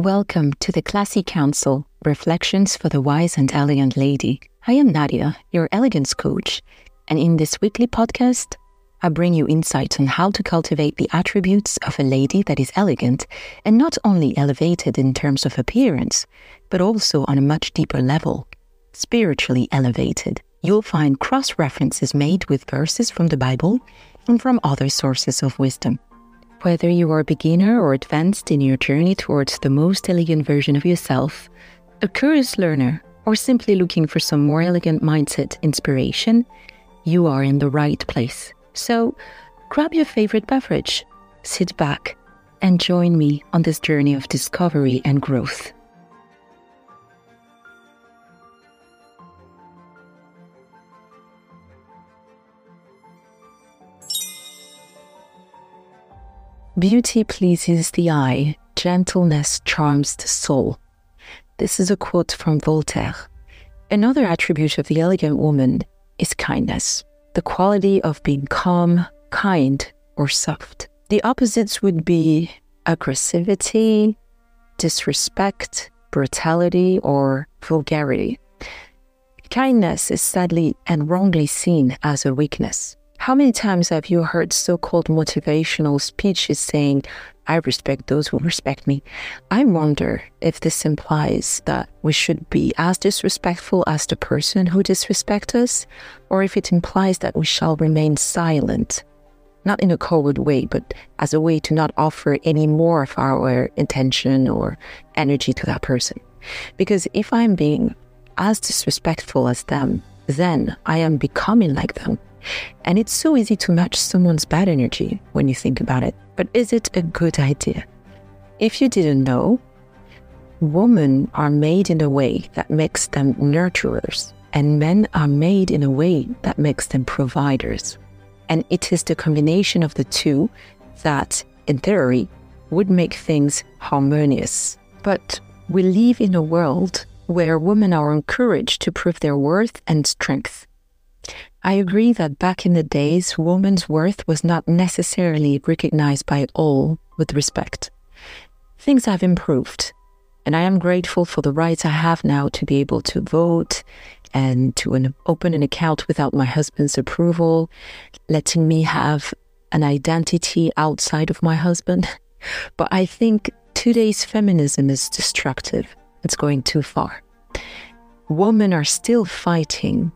Welcome to the Classy Counsel Reflections for the Wise and Elegant Lady. I am Nadia, your elegance coach, and in this weekly podcast, I bring you insights on how to cultivate the attributes of a lady that is elegant and not only elevated in terms of appearance, but also on a much deeper level, spiritually elevated. You'll find cross references made with verses from the Bible and from other sources of wisdom. Whether you are a beginner or advanced in your journey towards the most elegant version of yourself, a curious learner, or simply looking for some more elegant mindset inspiration, you are in the right place. So grab your favorite beverage, sit back, and join me on this journey of discovery and growth. Beauty pleases the eye, gentleness charms the soul. This is a quote from Voltaire. Another attribute of the elegant woman is kindness, the quality of being calm, kind, or soft. The opposites would be aggressivity, disrespect, brutality, or vulgarity. Kindness is sadly and wrongly seen as a weakness. How many times have you heard so called motivational speeches saying, I respect those who respect me? I wonder if this implies that we should be as disrespectful as the person who disrespects us, or if it implies that we shall remain silent, not in a cold way, but as a way to not offer any more of our intention or energy to that person. Because if I'm being as disrespectful as them, then I am becoming like them. And it's so easy to match someone's bad energy when you think about it. But is it a good idea? If you didn't know, women are made in a way that makes them nurturers, and men are made in a way that makes them providers. And it is the combination of the two that, in theory, would make things harmonious. But we live in a world where women are encouraged to prove their worth and strength. I agree that back in the days, woman's worth was not necessarily recognized by all with respect. Things have improved, and I am grateful for the rights I have now to be able to vote and to an, open an account without my husband's approval, letting me have an identity outside of my husband. But I think today's feminism is destructive. It's going too far. Women are still fighting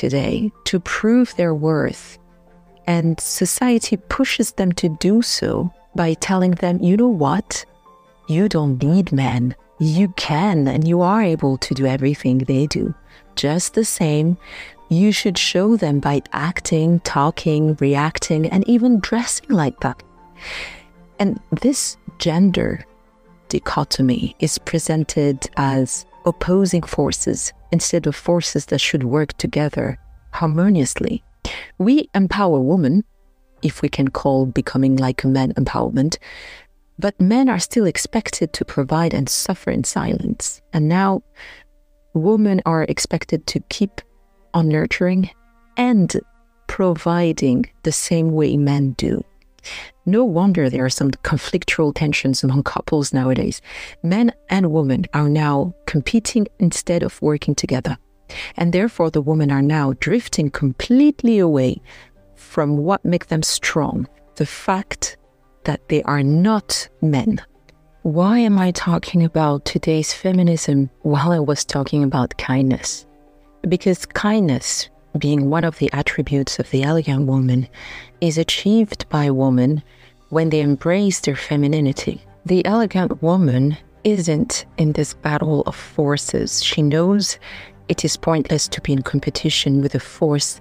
today to prove their worth. And society pushes them to do so by telling them, you know what? You don't need men. You can and you are able to do everything they do. Just the same, you should show them by acting, talking, reacting, and even dressing like that. And this gender dichotomy is presented as opposing forces instead of forces that should work together harmoniously. We empower women, if we can call becoming like a man empowerment, but men are still expected to provide and suffer in silence. And now women are expected to keep on nurturing and providing the same way men do. No wonder there are some conflictual tensions among couples nowadays. Men and women are now competing instead of working together. And therefore, the women are now drifting completely away from what makes them strong the fact that they are not men. Why am I talking about today's feminism while I was talking about kindness? Because kindness being one of the attributes of the elegant woman, is achieved by women when they embrace their femininity. The elegant woman isn't in this battle of forces. She knows it is pointless to be in competition with a force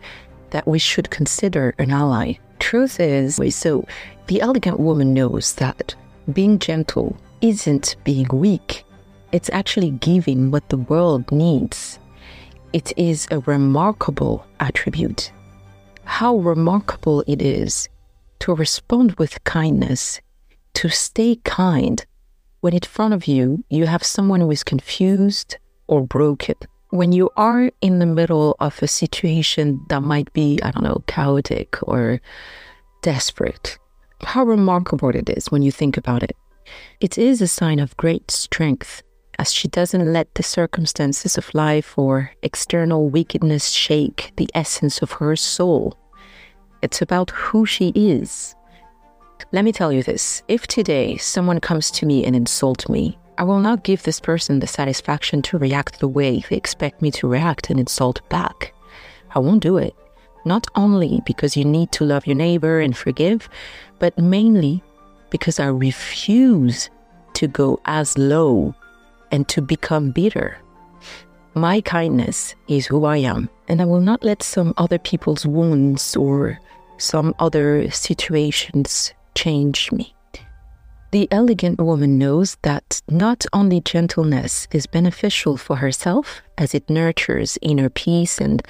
that we should consider an ally. Truth is, so the elegant woman knows that being gentle isn't being weak, it's actually giving what the world needs it is a remarkable attribute. How remarkable it is to respond with kindness, to stay kind when in front of you you have someone who is confused or broken. When you are in the middle of a situation that might be, I don't know, chaotic or desperate, how remarkable it is when you think about it. It is a sign of great strength, as she doesn't let the circumstances of life or external wickedness shake the essence of her soul. It's about who she is. Let me tell you this if today someone comes to me and insults me, I will not give this person the satisfaction to react the way they expect me to react and insult back. I won't do it. Not only because you need to love your neighbor and forgive, but mainly because I refuse to go as low and to become bitter. My kindness is who I am, and I will not let some other people's wounds or some other situations change me. The elegant woman knows that not only gentleness is beneficial for herself, as it nurtures inner peace and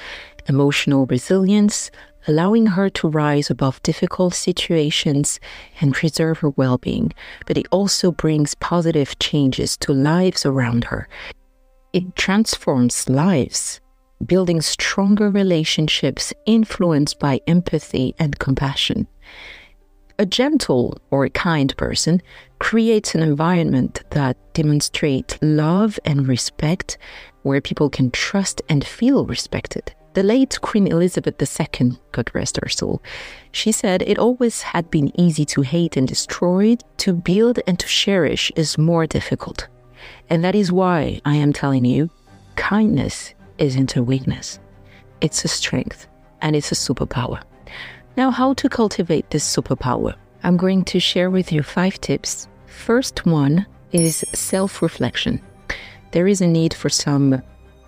emotional resilience, allowing her to rise above difficult situations and preserve her well being, but it also brings positive changes to lives around her. It transforms lives, building stronger relationships influenced by empathy and compassion. A gentle or kind person creates an environment that demonstrates love and respect, where people can trust and feel respected. The late Queen Elizabeth II, God rest her soul, she said it always had been easy to hate and destroy, to build and to cherish is more difficult. And that is why I am telling you kindness isn't a weakness, it's a strength and it's a superpower. Now, how to cultivate this superpower? I'm going to share with you five tips. First one is self reflection. There is a need for some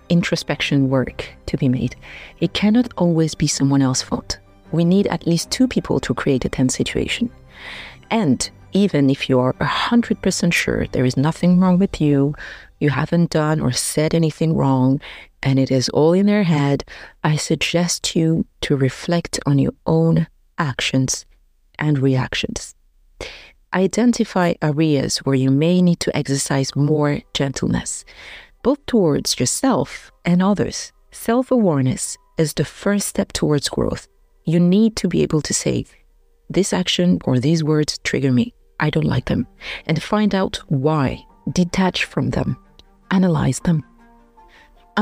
introspection work to be made. It cannot always be someone else's fault. We need at least two people to create a tense situation. And even if you are 100% sure there is nothing wrong with you, you haven't done or said anything wrong, and it is all in their head, I suggest you to reflect on your own actions and reactions. Identify areas where you may need to exercise more gentleness, both towards yourself and others. Self awareness is the first step towards growth. You need to be able to say, this action or these words trigger me. I don't like them. And find out why. Detach from them. Analyze them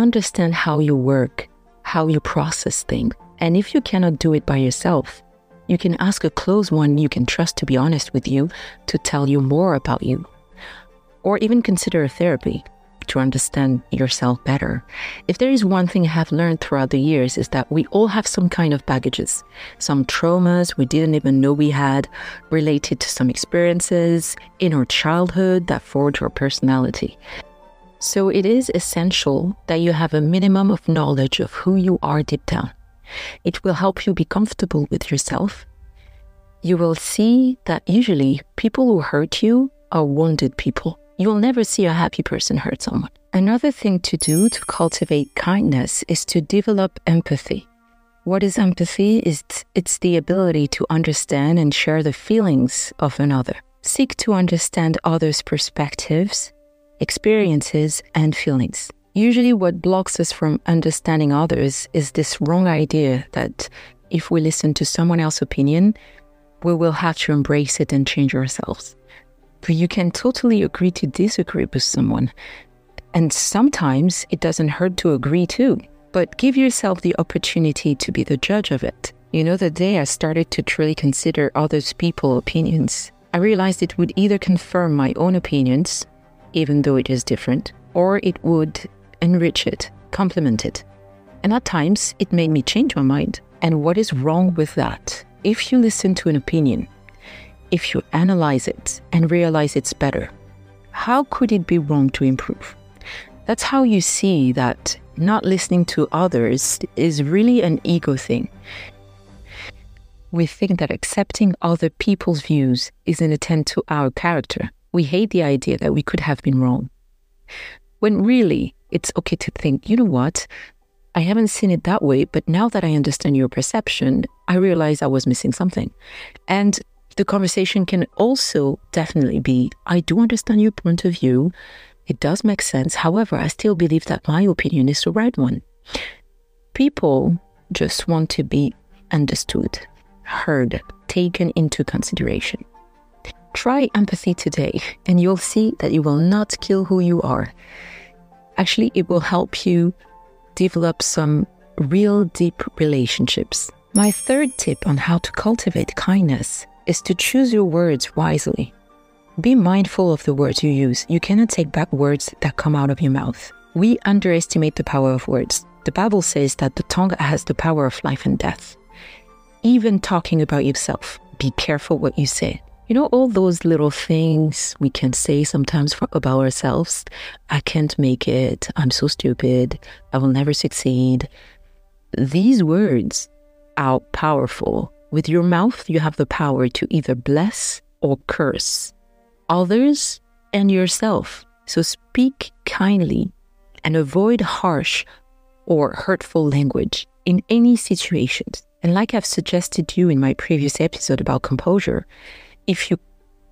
understand how you work, how you process things. And if you cannot do it by yourself, you can ask a close one you can trust to be honest with you to tell you more about you. Or even consider a therapy to understand yourself better. If there is one thing I have learned throughout the years is that we all have some kind of baggages, some traumas we didn't even know we had related to some experiences in our childhood that forge our personality. So it is essential that you have a minimum of knowledge of who you are deep down. It will help you be comfortable with yourself. You will see that usually people who hurt you are wounded people. You'll never see a happy person hurt someone. Another thing to do to cultivate kindness is to develop empathy. What is empathy? Is it's the ability to understand and share the feelings of another. Seek to understand others' perspectives experiences, and feelings. Usually, what blocks us from understanding others is this wrong idea that if we listen to someone else's opinion, we will have to embrace it and change ourselves. But you can totally agree to disagree with someone. And sometimes it doesn't hurt to agree too. But give yourself the opportunity to be the judge of it. You know, the day I started to truly consider others' people's opinions, I realized it would either confirm my own opinions even though it is different, or it would enrich it, complement it. And at times, it made me change my mind. And what is wrong with that? If you listen to an opinion, if you analyze it and realize it's better, how could it be wrong to improve? That's how you see that not listening to others is really an ego thing. We think that accepting other people's views is an attempt to our character we hate the idea that we could have been wrong. When really, it's okay to think, you know what? I haven't seen it that way, but now that I understand your perception, I realize I was missing something. And the conversation can also definitely be I do understand your point of view. It does make sense. However, I still believe that my opinion is the right one. People just want to be understood, heard, taken into consideration. Try empathy today, and you'll see that you will not kill who you are. Actually, it will help you develop some real deep relationships. My third tip on how to cultivate kindness is to choose your words wisely. Be mindful of the words you use. You cannot take back words that come out of your mouth. We underestimate the power of words. The Bible says that the tongue has the power of life and death. Even talking about yourself, be careful what you say. You know, all those little things we can say sometimes about ourselves. I can't make it. I'm so stupid. I will never succeed. These words are powerful. With your mouth, you have the power to either bless or curse others and yourself. So speak kindly and avoid harsh or hurtful language in any situations. And like I've suggested to you in my previous episode about composure, if you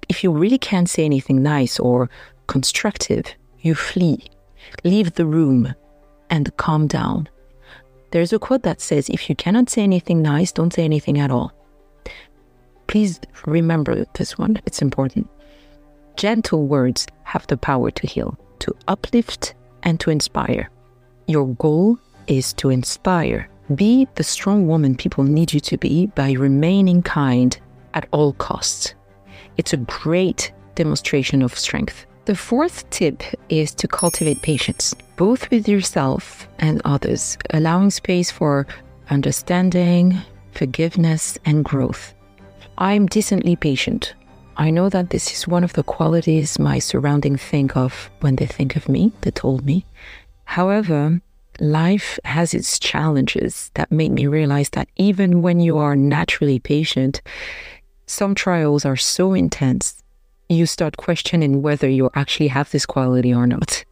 if you really can't say anything nice or constructive, you flee, leave the room, and calm down. There's a quote that says, if you cannot say anything nice, don't say anything at all. Please remember this one, it's important. Gentle words have the power to heal, to uplift, and to inspire. Your goal is to inspire. Be the strong woman people need you to be by remaining kind at all costs. It's a great demonstration of strength. The fourth tip is to cultivate patience, both with yourself and others, allowing space for understanding, forgiveness, and growth. I'm decently patient. I know that this is one of the qualities my surrounding think of when they think of me, they told me. However, life has its challenges that make me realize that even when you are naturally patient, some trials are so intense, you start questioning whether you actually have this quality or not.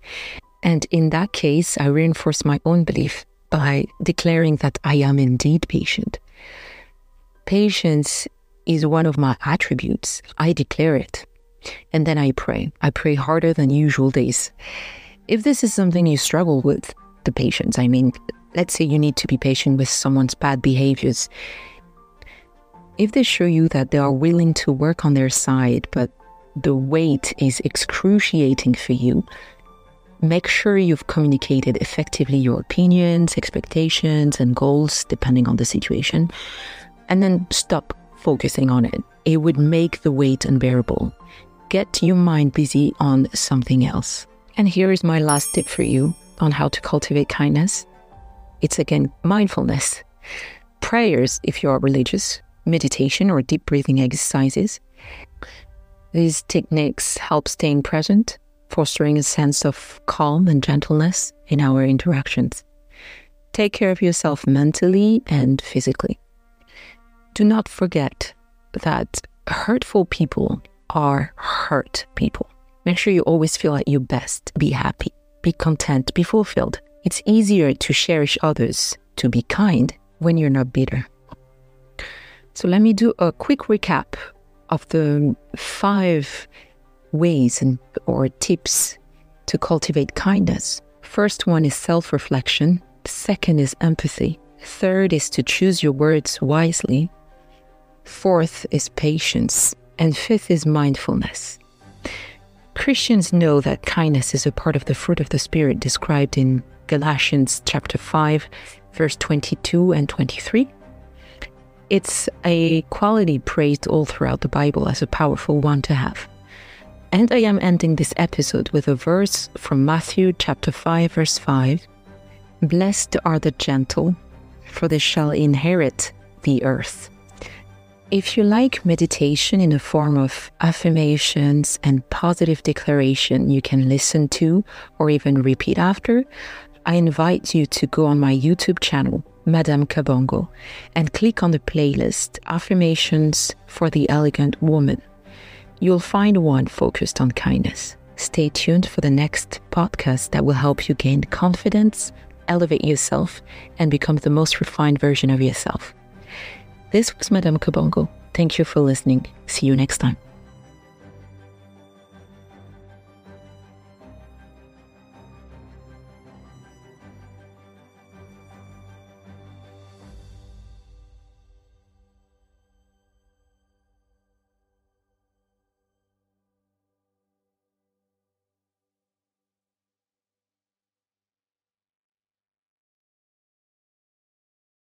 And in that case, I reinforce my own belief by declaring that I am indeed patient. Patience is one of my attributes. I declare it. And then I pray. I pray harder than usual days. If this is something you struggle with, the patience, I mean, let's say you need to be patient with someone's bad behaviors if they show you that they are willing to work on their side, but the wait is excruciating for you, make sure you've communicated effectively your opinions, expectations, and goals, depending on the situation, and then stop focusing on it. It would make the wait unbearable. Get your mind busy on something else. And here is my last tip for you on how to cultivate kindness it's again mindfulness. Prayers, if you are religious, meditation or deep breathing exercises. These techniques help staying present, fostering a sense of calm and gentleness in our interactions. Take care of yourself mentally and physically. Do not forget that hurtful people are hurt people. Make sure you always feel at your best. Be happy, be content, be fulfilled. It's easier to cherish others, to be kind when you're not bitter. So let me do a quick recap of the five ways and or tips to cultivate kindness. First one is self-reflection, second is empathy, third is to choose your words wisely, fourth is patience, and fifth is mindfulness. Christians know that kindness is a part of the fruit of the spirit described in Galatians chapter 5 verse 22 and 23 it's a quality praised all throughout the Bible as a powerful one to have. And I am ending this episode with a verse from Matthew chapter 5 verse 5. Blessed are the gentle, for they shall inherit the earth. If you like meditation in the form of affirmations and positive declaration you can listen to or even repeat after, I invite you to go on my YouTube channel Madame Kabongo and click on the playlist Affirmations for the Elegant Woman. You'll find one focused on kindness. Stay tuned for the next podcast that will help you gain confidence, elevate yourself, and become the most refined version of yourself. This was Madame Kabongo. Thank you for listening. See you next time.